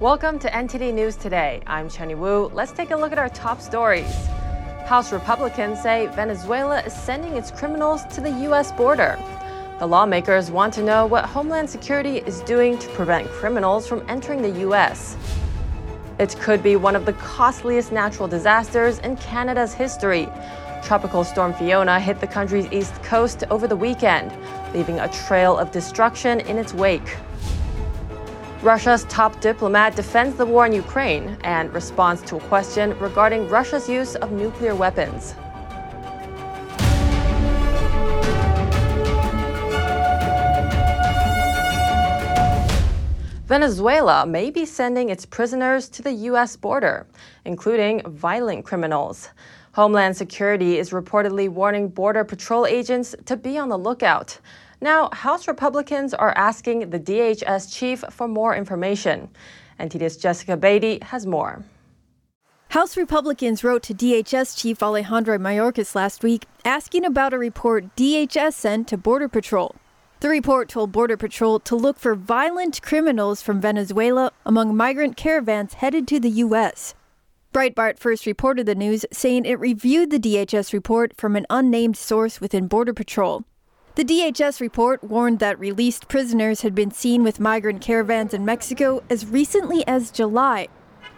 Welcome to NTD News Today. I'm Chenny Wu. Let's take a look at our top stories. House Republicans say Venezuela is sending its criminals to the U.S. border. The lawmakers want to know what Homeland Security is doing to prevent criminals from entering the U.S. It could be one of the costliest natural disasters in Canada's history. Tropical storm Fiona hit the country's east coast over the weekend, leaving a trail of destruction in its wake. Russia's top diplomat defends the war in Ukraine and responds to a question regarding Russia's use of nuclear weapons. Venezuela may be sending its prisoners to the U.S. border, including violent criminals. Homeland Security is reportedly warning Border Patrol agents to be on the lookout. Now, House Republicans are asking the DHS chief for more information. NTD's Jessica Beatty has more. House Republicans wrote to DHS Chief Alejandro Mayorkas last week asking about a report DHS sent to Border Patrol. The report told Border Patrol to look for violent criminals from Venezuela among migrant caravans headed to the U.S. Breitbart first reported the news, saying it reviewed the DHS report from an unnamed source within Border Patrol. The DHS report warned that released prisoners had been seen with migrant caravans in Mexico as recently as July.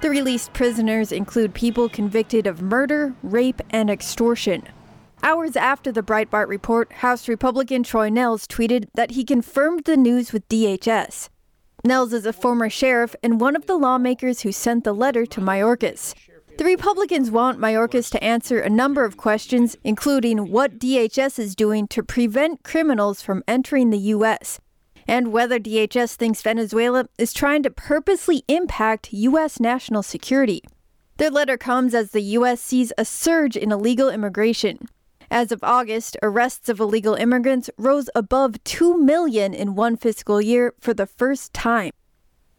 The released prisoners include people convicted of murder, rape, and extortion. Hours after the Breitbart report, House Republican Troy Nehls tweeted that he confirmed the news with DHS. Nehls is a former sheriff and one of the lawmakers who sent the letter to Mayorkas. The Republicans want Mayorkas to answer a number of questions, including what DHS is doing to prevent criminals from entering the U.S., and whether DHS thinks Venezuela is trying to purposely impact U.S. national security. Their letter comes as the U.S. sees a surge in illegal immigration. As of August, arrests of illegal immigrants rose above 2 million in one fiscal year for the first time.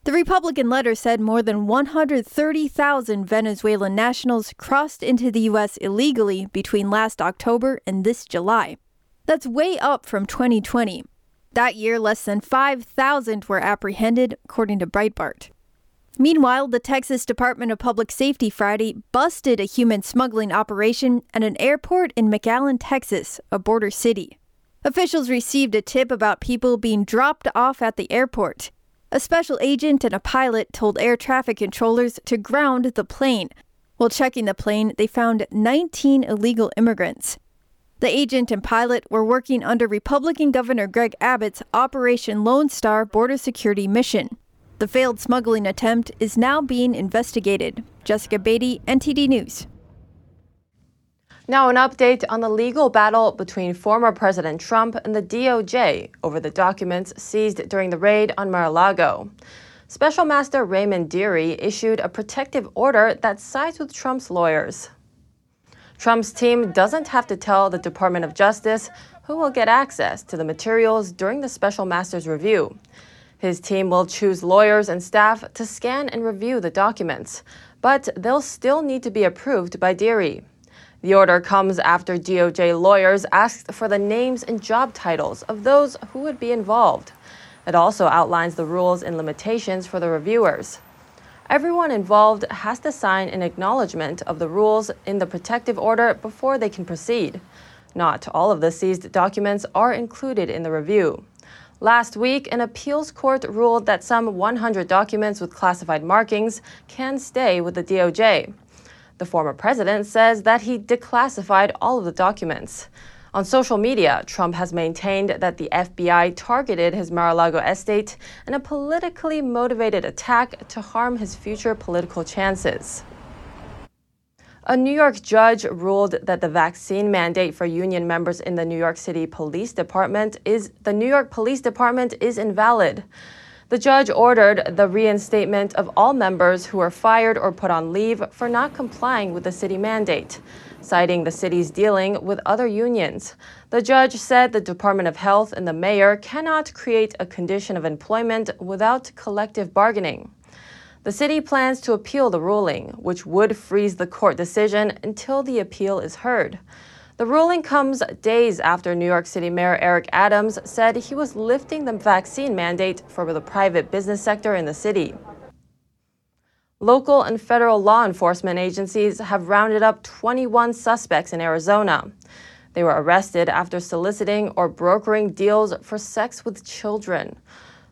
The Republican letter said more than 130,000 Venezuelan nationals crossed into the U.S. illegally between last October and this July. That's way up from 2020. That year, less than 5,000 were apprehended, according to Breitbart. Meanwhile, the Texas Department of Public Safety Friday busted a human smuggling operation at an airport in McAllen, Texas, a border city. Officials received a tip about people being dropped off at the airport. A special agent and a pilot told air traffic controllers to ground the plane. While checking the plane, they found 19 illegal immigrants. The agent and pilot were working under Republican Governor Greg Abbott's Operation Lone Star border security mission. The failed smuggling attempt is now being investigated. Jessica Beatty, NTD News. Now, an update on the legal battle between former President Trump and the DOJ over the documents seized during the raid on Mar a Lago. Special Master Raymond Dearie issued a protective order that sides with Trump's lawyers. Trump's team doesn't have to tell the Department of Justice who will get access to the materials during the Special Master's review. His team will choose lawyers and staff to scan and review the documents, but they'll still need to be approved by Dearie. The order comes after DOJ lawyers asked for the names and job titles of those who would be involved. It also outlines the rules and limitations for the reviewers. Everyone involved has to sign an acknowledgement of the rules in the protective order before they can proceed. Not all of the seized documents are included in the review. Last week, an appeals court ruled that some 100 documents with classified markings can stay with the DOJ. The former president says that he declassified all of the documents. On social media, Trump has maintained that the FBI targeted his Mar a Lago estate in a politically motivated attack to harm his future political chances. A New York judge ruled that the vaccine mandate for union members in the New York City Police Department is the New York Police Department is invalid. The judge ordered the reinstatement of all members who were fired or put on leave for not complying with the city mandate, citing the city's dealing with other unions. The judge said the Department of Health and the mayor cannot create a condition of employment without collective bargaining. The city plans to appeal the ruling, which would freeze the court decision until the appeal is heard. The ruling comes days after New York City Mayor Eric Adams said he was lifting the vaccine mandate for the private business sector in the city. Local and federal law enforcement agencies have rounded up 21 suspects in Arizona. They were arrested after soliciting or brokering deals for sex with children.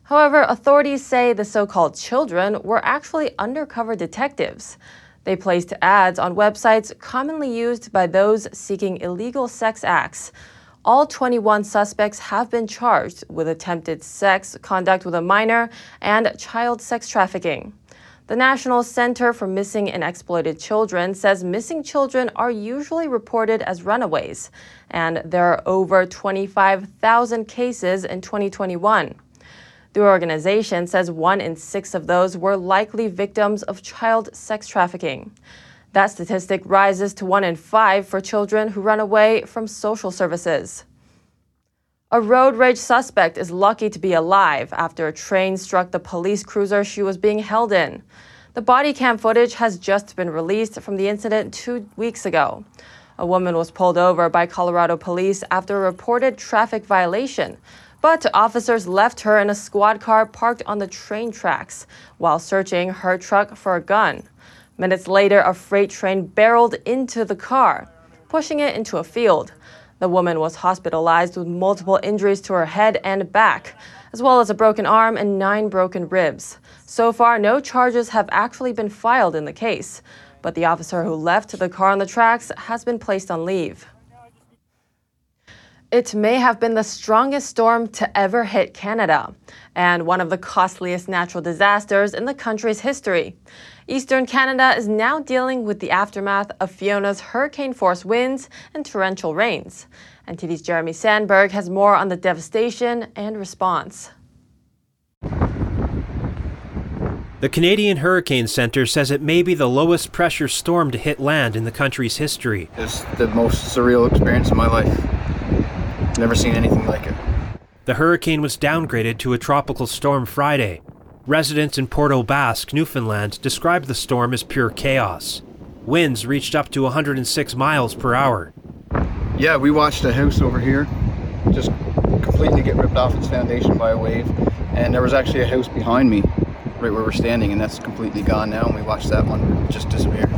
However, authorities say the so called children were actually undercover detectives. They placed ads on websites commonly used by those seeking illegal sex acts. All 21 suspects have been charged with attempted sex conduct with a minor and child sex trafficking. The National Center for Missing and Exploited Children says missing children are usually reported as runaways, and there are over 25,000 cases in 2021. The organization says one in six of those were likely victims of child sex trafficking. That statistic rises to one in five for children who run away from social services. A road rage suspect is lucky to be alive after a train struck the police cruiser she was being held in. The body cam footage has just been released from the incident two weeks ago. A woman was pulled over by Colorado police after a reported traffic violation, but officers left her in a squad car parked on the train tracks while searching her truck for a gun. Minutes later, a freight train barreled into the car, pushing it into a field. The woman was hospitalized with multiple injuries to her head and back, as well as a broken arm and nine broken ribs. So far, no charges have actually been filed in the case, but the officer who left the car on the tracks has been placed on leave. It may have been the strongest storm to ever hit Canada and one of the costliest natural disasters in the country's history. Eastern Canada is now dealing with the aftermath of Fiona's hurricane force winds and torrential rains. NTD's Jeremy Sandberg has more on the devastation and response. The Canadian Hurricane Center says it may be the lowest pressure storm to hit land in the country's history. It's the most surreal experience of my life. Never seen anything like it. The hurricane was downgraded to a tropical storm Friday, Residents in Port aux Basques, Newfoundland, described the storm as pure chaos. Winds reached up to 106 miles per hour. Yeah, we watched a house over here just completely get ripped off its foundation by a wave, and there was actually a house behind me, right where we're standing, and that's completely gone now. And we watched that one just disappear.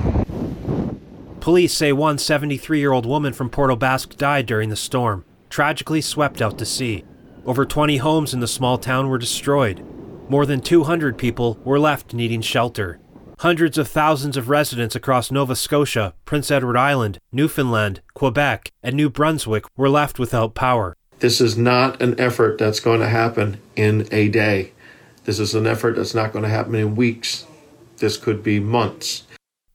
Police say one 73 year old woman from Port aux Basques died during the storm, tragically swept out to sea. Over 20 homes in the small town were destroyed, more than 200 people were left needing shelter. Hundreds of thousands of residents across Nova Scotia, Prince Edward Island, Newfoundland, Quebec, and New Brunswick were left without power. This is not an effort that's going to happen in a day. This is an effort that's not going to happen in weeks. This could be months.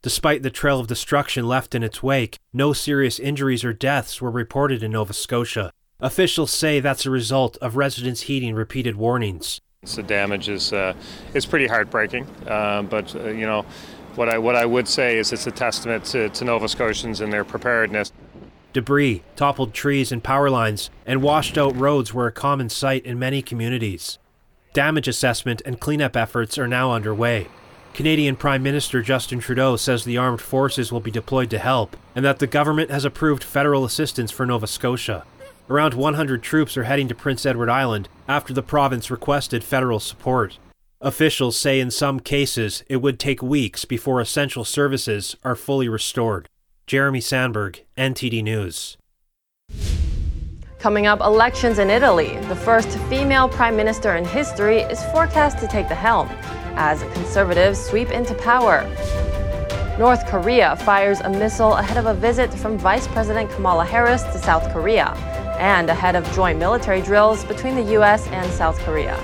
Despite the trail of destruction left in its wake, no serious injuries or deaths were reported in Nova Scotia. Officials say that's a result of residents heeding repeated warnings. The damage is uh, is pretty heartbreaking, uh, but uh, you know what I what I would say is it's a testament to, to Nova Scotians and their preparedness. Debris, toppled trees and power lines, and washed out roads were a common sight in many communities. Damage assessment and cleanup efforts are now underway. Canadian Prime Minister Justin Trudeau says the armed forces will be deployed to help, and that the government has approved federal assistance for Nova Scotia. Around 100 troops are heading to Prince Edward Island after the province requested federal support. Officials say in some cases it would take weeks before essential services are fully restored. Jeremy Sandberg, NTD News. Coming up, elections in Italy. The first female prime minister in history is forecast to take the helm as conservatives sweep into power. North Korea fires a missile ahead of a visit from Vice President Kamala Harris to South Korea and ahead of joint military drills between the U.S. and South Korea.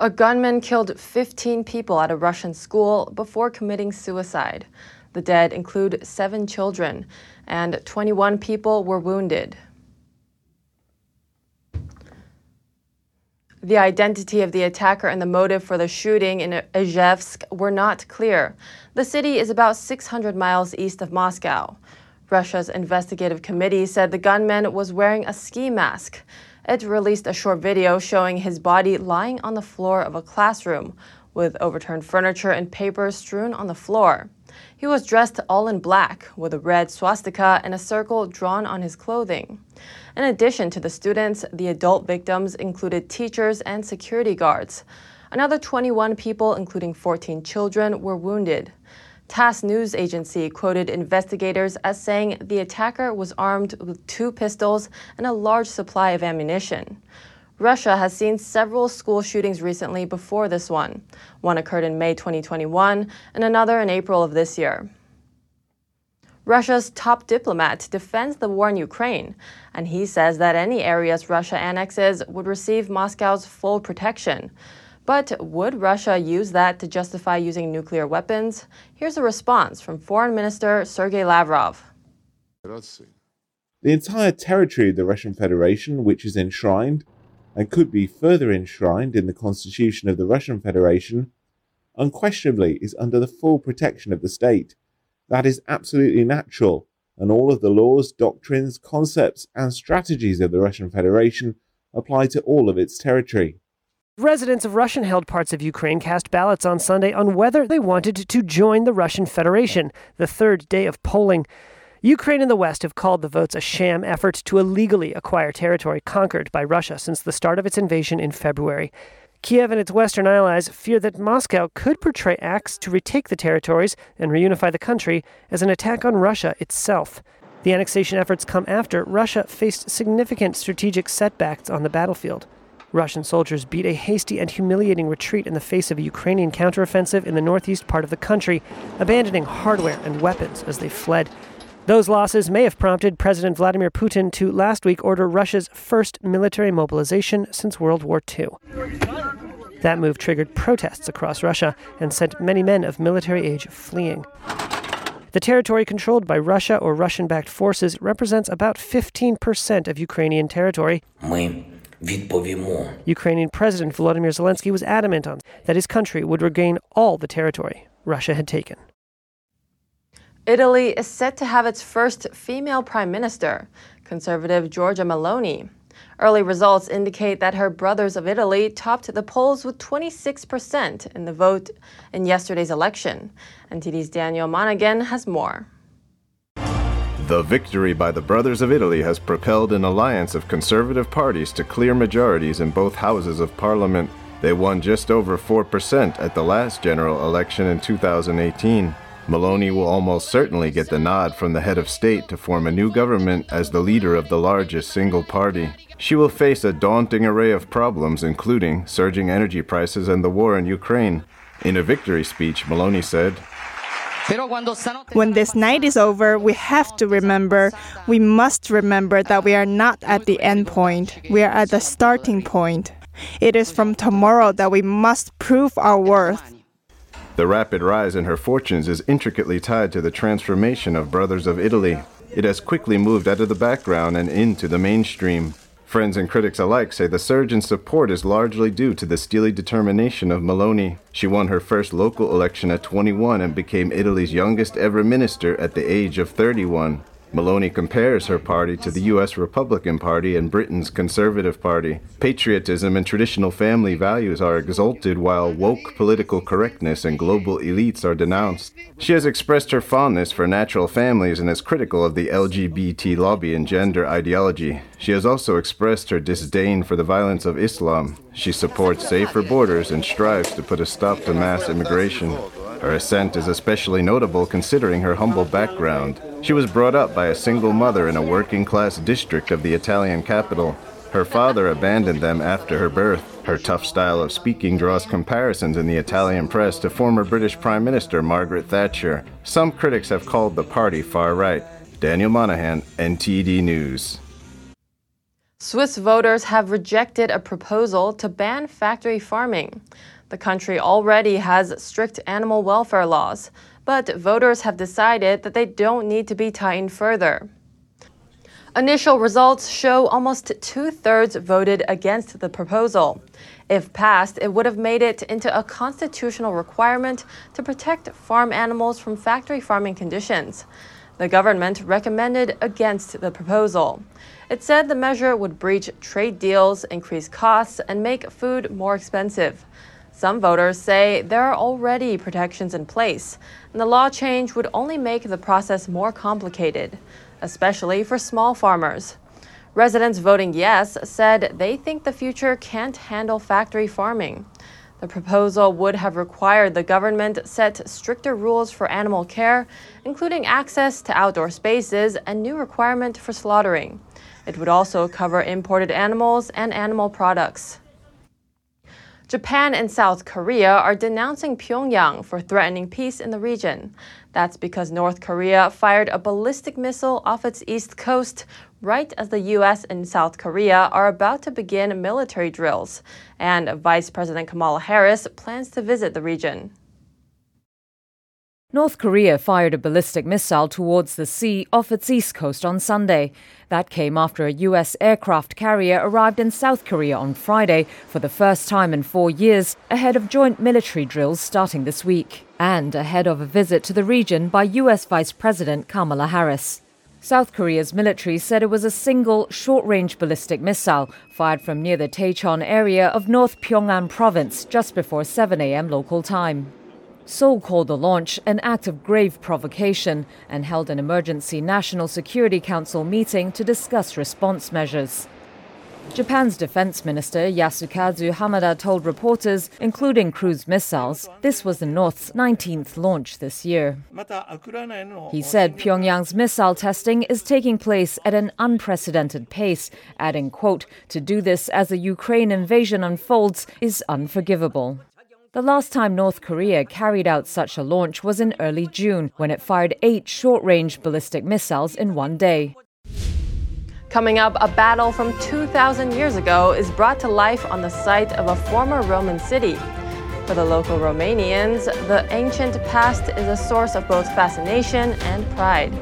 A gunman killed 15 people at a Russian school before committing suicide. The dead include seven children, and 21 people were wounded. The identity of the attacker and the motive for the shooting in Izhevsk were not clear. The city is about 600 miles east of Moscow. Russia's investigative committee said the gunman was wearing a ski mask. It released a short video showing his body lying on the floor of a classroom with overturned furniture and papers strewn on the floor. He was dressed all in black, with a red swastika and a circle drawn on his clothing. In addition to the students, the adult victims included teachers and security guards. Another 21 people, including 14 children, were wounded. TASS news agency quoted investigators as saying the attacker was armed with two pistols and a large supply of ammunition. Russia has seen several school shootings recently before this one. One occurred in May 2021 and another in April of this year. Russia's top diplomat defends the war in Ukraine, and he says that any areas Russia annexes would receive Moscow's full protection. But would Russia use that to justify using nuclear weapons? Here's a response from Foreign Minister Sergei Lavrov. The entire territory of the Russian Federation, which is enshrined and could be further enshrined in the Constitution of the Russian Federation, unquestionably is under the full protection of the state. That is absolutely natural, and all of the laws, doctrines, concepts, and strategies of the Russian Federation apply to all of its territory. Residents of Russian held parts of Ukraine cast ballots on Sunday on whether they wanted to join the Russian Federation, the third day of polling. Ukraine and the West have called the votes a sham effort to illegally acquire territory conquered by Russia since the start of its invasion in February. Kiev and its Western allies fear that Moscow could portray acts to retake the territories and reunify the country as an attack on Russia itself. The annexation efforts come after Russia faced significant strategic setbacks on the battlefield. Russian soldiers beat a hasty and humiliating retreat in the face of a Ukrainian counteroffensive in the northeast part of the country, abandoning hardware and weapons as they fled. Those losses may have prompted President Vladimir Putin to last week order Russia's first military mobilization since World War II. That move triggered protests across Russia and sent many men of military age fleeing. The territory controlled by Russia or Russian backed forces represents about 15% of Ukrainian territory. Ukrainian President Volodymyr Zelensky was adamant on that his country would regain all the territory Russia had taken. Italy is set to have its first female prime minister, conservative Giorgia Meloni. Early results indicate that her brothers of Italy topped the polls with 26% in the vote in yesterday's election. NTD's Daniel Monaghan has more. The victory by the Brothers of Italy has propelled an alliance of conservative parties to clear majorities in both houses of parliament. They won just over 4% at the last general election in 2018. Meloni will almost certainly get the nod from the head of state to form a new government as the leader of the largest single party. She will face a daunting array of problems, including surging energy prices and the war in Ukraine. In a victory speech, Meloni said, when this night is over, we have to remember, we must remember that we are not at the end point, we are at the starting point. It is from tomorrow that we must prove our worth. The rapid rise in her fortunes is intricately tied to the transformation of Brothers of Italy. It has quickly moved out of the background and into the mainstream. Friends and critics alike say the surge in support is largely due to the steely determination of Meloni. She won her first local election at 21 and became Italy's youngest ever minister at the age of 31. Meloni compares her party to the U.S. Republican Party and Britain's Conservative Party. Patriotism and traditional family values are exalted while woke political correctness and global elites are denounced. She has expressed her fondness for natural families and is critical of the LGBT lobby and gender ideology. She has also expressed her disdain for the violence of Islam. She supports safer borders and strives to put a stop to mass immigration. Her ascent is especially notable considering her humble background. She was brought up by a single mother in a working class district of the Italian capital. Her father abandoned them after her birth. Her tough style of speaking draws comparisons in the Italian press to former British Prime Minister Margaret Thatcher. Some critics have called the party far right. Daniel Monaghan, NTD News. Swiss voters have rejected a proposal to ban factory farming. The country already has strict animal welfare laws, but voters have decided that they don't need to be tightened further. Initial results show almost two thirds voted against the proposal. If passed, it would have made it into a constitutional requirement to protect farm animals from factory farming conditions. The government recommended against the proposal. It said the measure would breach trade deals, increase costs, and make food more expensive. Some voters say there are already protections in place, and the law change would only make the process more complicated, especially for small farmers. Residents voting yes said they think the future can't handle factory farming. The proposal would have required the government set stricter rules for animal care, including access to outdoor spaces and new requirement for slaughtering. It would also cover imported animals and animal products. Japan and South Korea are denouncing Pyongyang for threatening peace in the region. That's because North Korea fired a ballistic missile off its east coast right as the U.S. and South Korea are about to begin military drills, and Vice President Kamala Harris plans to visit the region. North Korea fired a ballistic missile towards the sea off its east coast on Sunday. That came after a U.S. aircraft carrier arrived in South Korea on Friday for the first time in four years, ahead of joint military drills starting this week, and ahead of a visit to the region by U.S. Vice President Kamala Harris. South Korea's military said it was a single short range ballistic missile fired from near the Taechon area of North Pyongan province just before 7 a.m. local time. Seoul called the launch an act of grave provocation and held an emergency National Security Council meeting to discuss response measures. Japan's defense minister Yasukazu Hamada told reporters, including cruise missiles, this was the North's 19th launch this year. He said Pyongyang's missile testing is taking place at an unprecedented pace, adding, quote, to do this as the Ukraine invasion unfolds is unforgivable. The last time North Korea carried out such a launch was in early June, when it fired eight short range ballistic missiles in one day. Coming up, a battle from 2,000 years ago is brought to life on the site of a former Roman city. For the local Romanians, the ancient past is a source of both fascination and pride.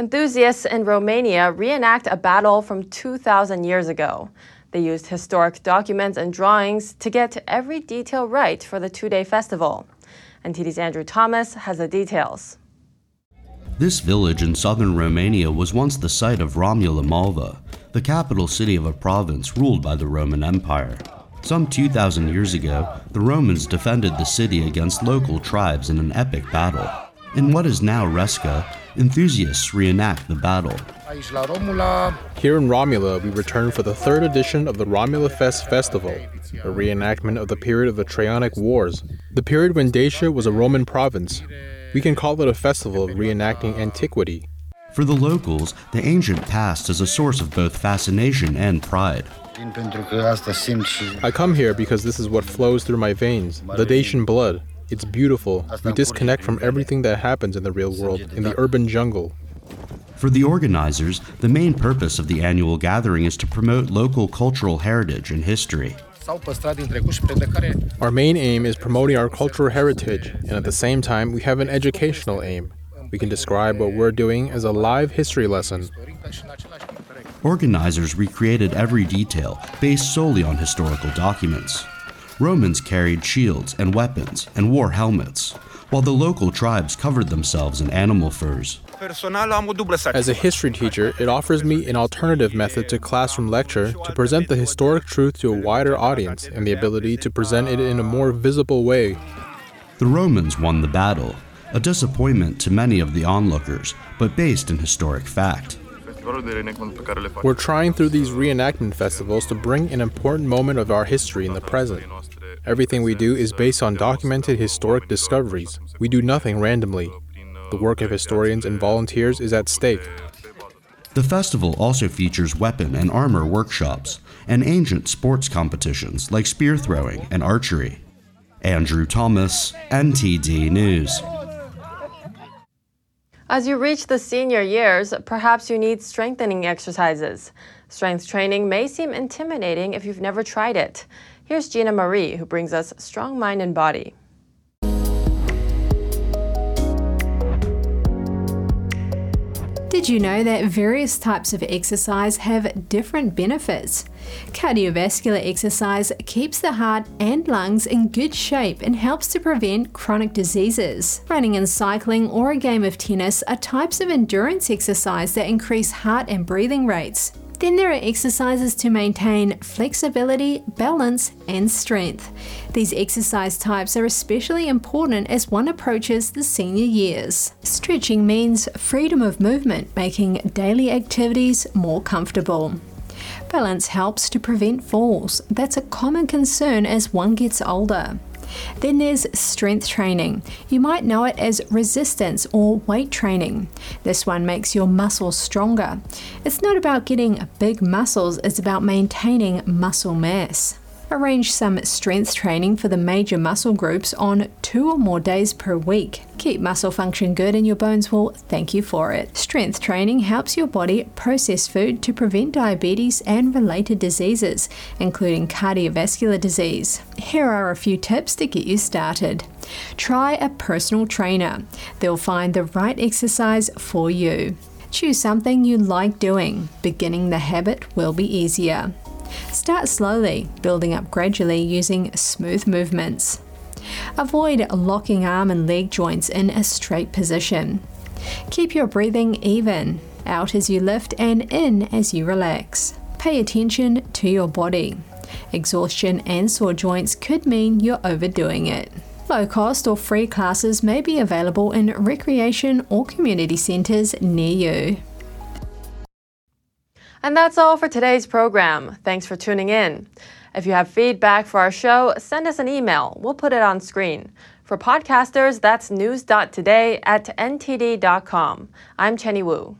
Enthusiasts in Romania reenact a battle from 2,000 years ago. They used historic documents and drawings to get every detail right for the two day festival. NTD's Andrew Thomas has the details. This village in southern Romania was once the site of Romula Malva, the capital city of a province ruled by the Roman Empire. Some 2,000 years ago, the Romans defended the city against local tribes in an epic battle. In what is now Resca, enthusiasts reenact the battle. Here in Romula, we return for the third edition of the Romula Fest Festival, a reenactment of the period of the Traianic Wars, the period when Dacia was a Roman province. We can call it a festival of reenacting antiquity. For the locals, the ancient past is a source of both fascination and pride. I come here because this is what flows through my veins, the Dacian blood. It's beautiful. We disconnect from everything that happens in the real world, in the urban jungle. For the organizers, the main purpose of the annual gathering is to promote local cultural heritage and history. Our main aim is promoting our cultural heritage, and at the same time, we have an educational aim. We can describe what we're doing as a live history lesson. Organizers recreated every detail based solely on historical documents. Romans carried shields and weapons and wore helmets, while the local tribes covered themselves in animal furs. As a history teacher, it offers me an alternative method to classroom lecture to present the historic truth to a wider audience and the ability to present it in a more visible way. The Romans won the battle, a disappointment to many of the onlookers, but based in historic fact. We're trying through these reenactment festivals to bring an important moment of our history in the present. Everything we do is based on documented historic discoveries. We do nothing randomly. The work of historians and volunteers is at stake. The festival also features weapon and armor workshops and ancient sports competitions like spear throwing and archery. Andrew Thomas, NTD News. As you reach the senior years, perhaps you need strengthening exercises. Strength training may seem intimidating if you've never tried it. Here's Gina Marie, who brings us Strong Mind and Body. Did you know that various types of exercise have different benefits? Cardiovascular exercise keeps the heart and lungs in good shape and helps to prevent chronic diseases. Running and cycling or a game of tennis are types of endurance exercise that increase heart and breathing rates. Then there are exercises to maintain flexibility, balance, and strength. These exercise types are especially important as one approaches the senior years. Stretching means freedom of movement, making daily activities more comfortable. Balance helps to prevent falls. That's a common concern as one gets older. Then there's strength training. You might know it as resistance or weight training. This one makes your muscles stronger. It's not about getting big muscles, it's about maintaining muscle mass. Arrange some strength training for the major muscle groups on two or more days per week. Keep muscle function good and your bones will thank you for it. Strength training helps your body process food to prevent diabetes and related diseases, including cardiovascular disease. Here are a few tips to get you started. Try a personal trainer. They'll find the right exercise for you. Choose something you like doing. Beginning the habit will be easier. Start slowly, building up gradually using smooth movements. Avoid locking arm and leg joints in a straight position. Keep your breathing even, out as you lift and in as you relax. Pay attention to your body. Exhaustion and sore joints could mean you're overdoing it. Low cost or free classes may be available in recreation or community centres near you. And that's all for today's program. Thanks for tuning in. If you have feedback for our show, send us an email. We'll put it on screen. For podcasters, that's news.today at ntd.com. I'm Chenny Wu.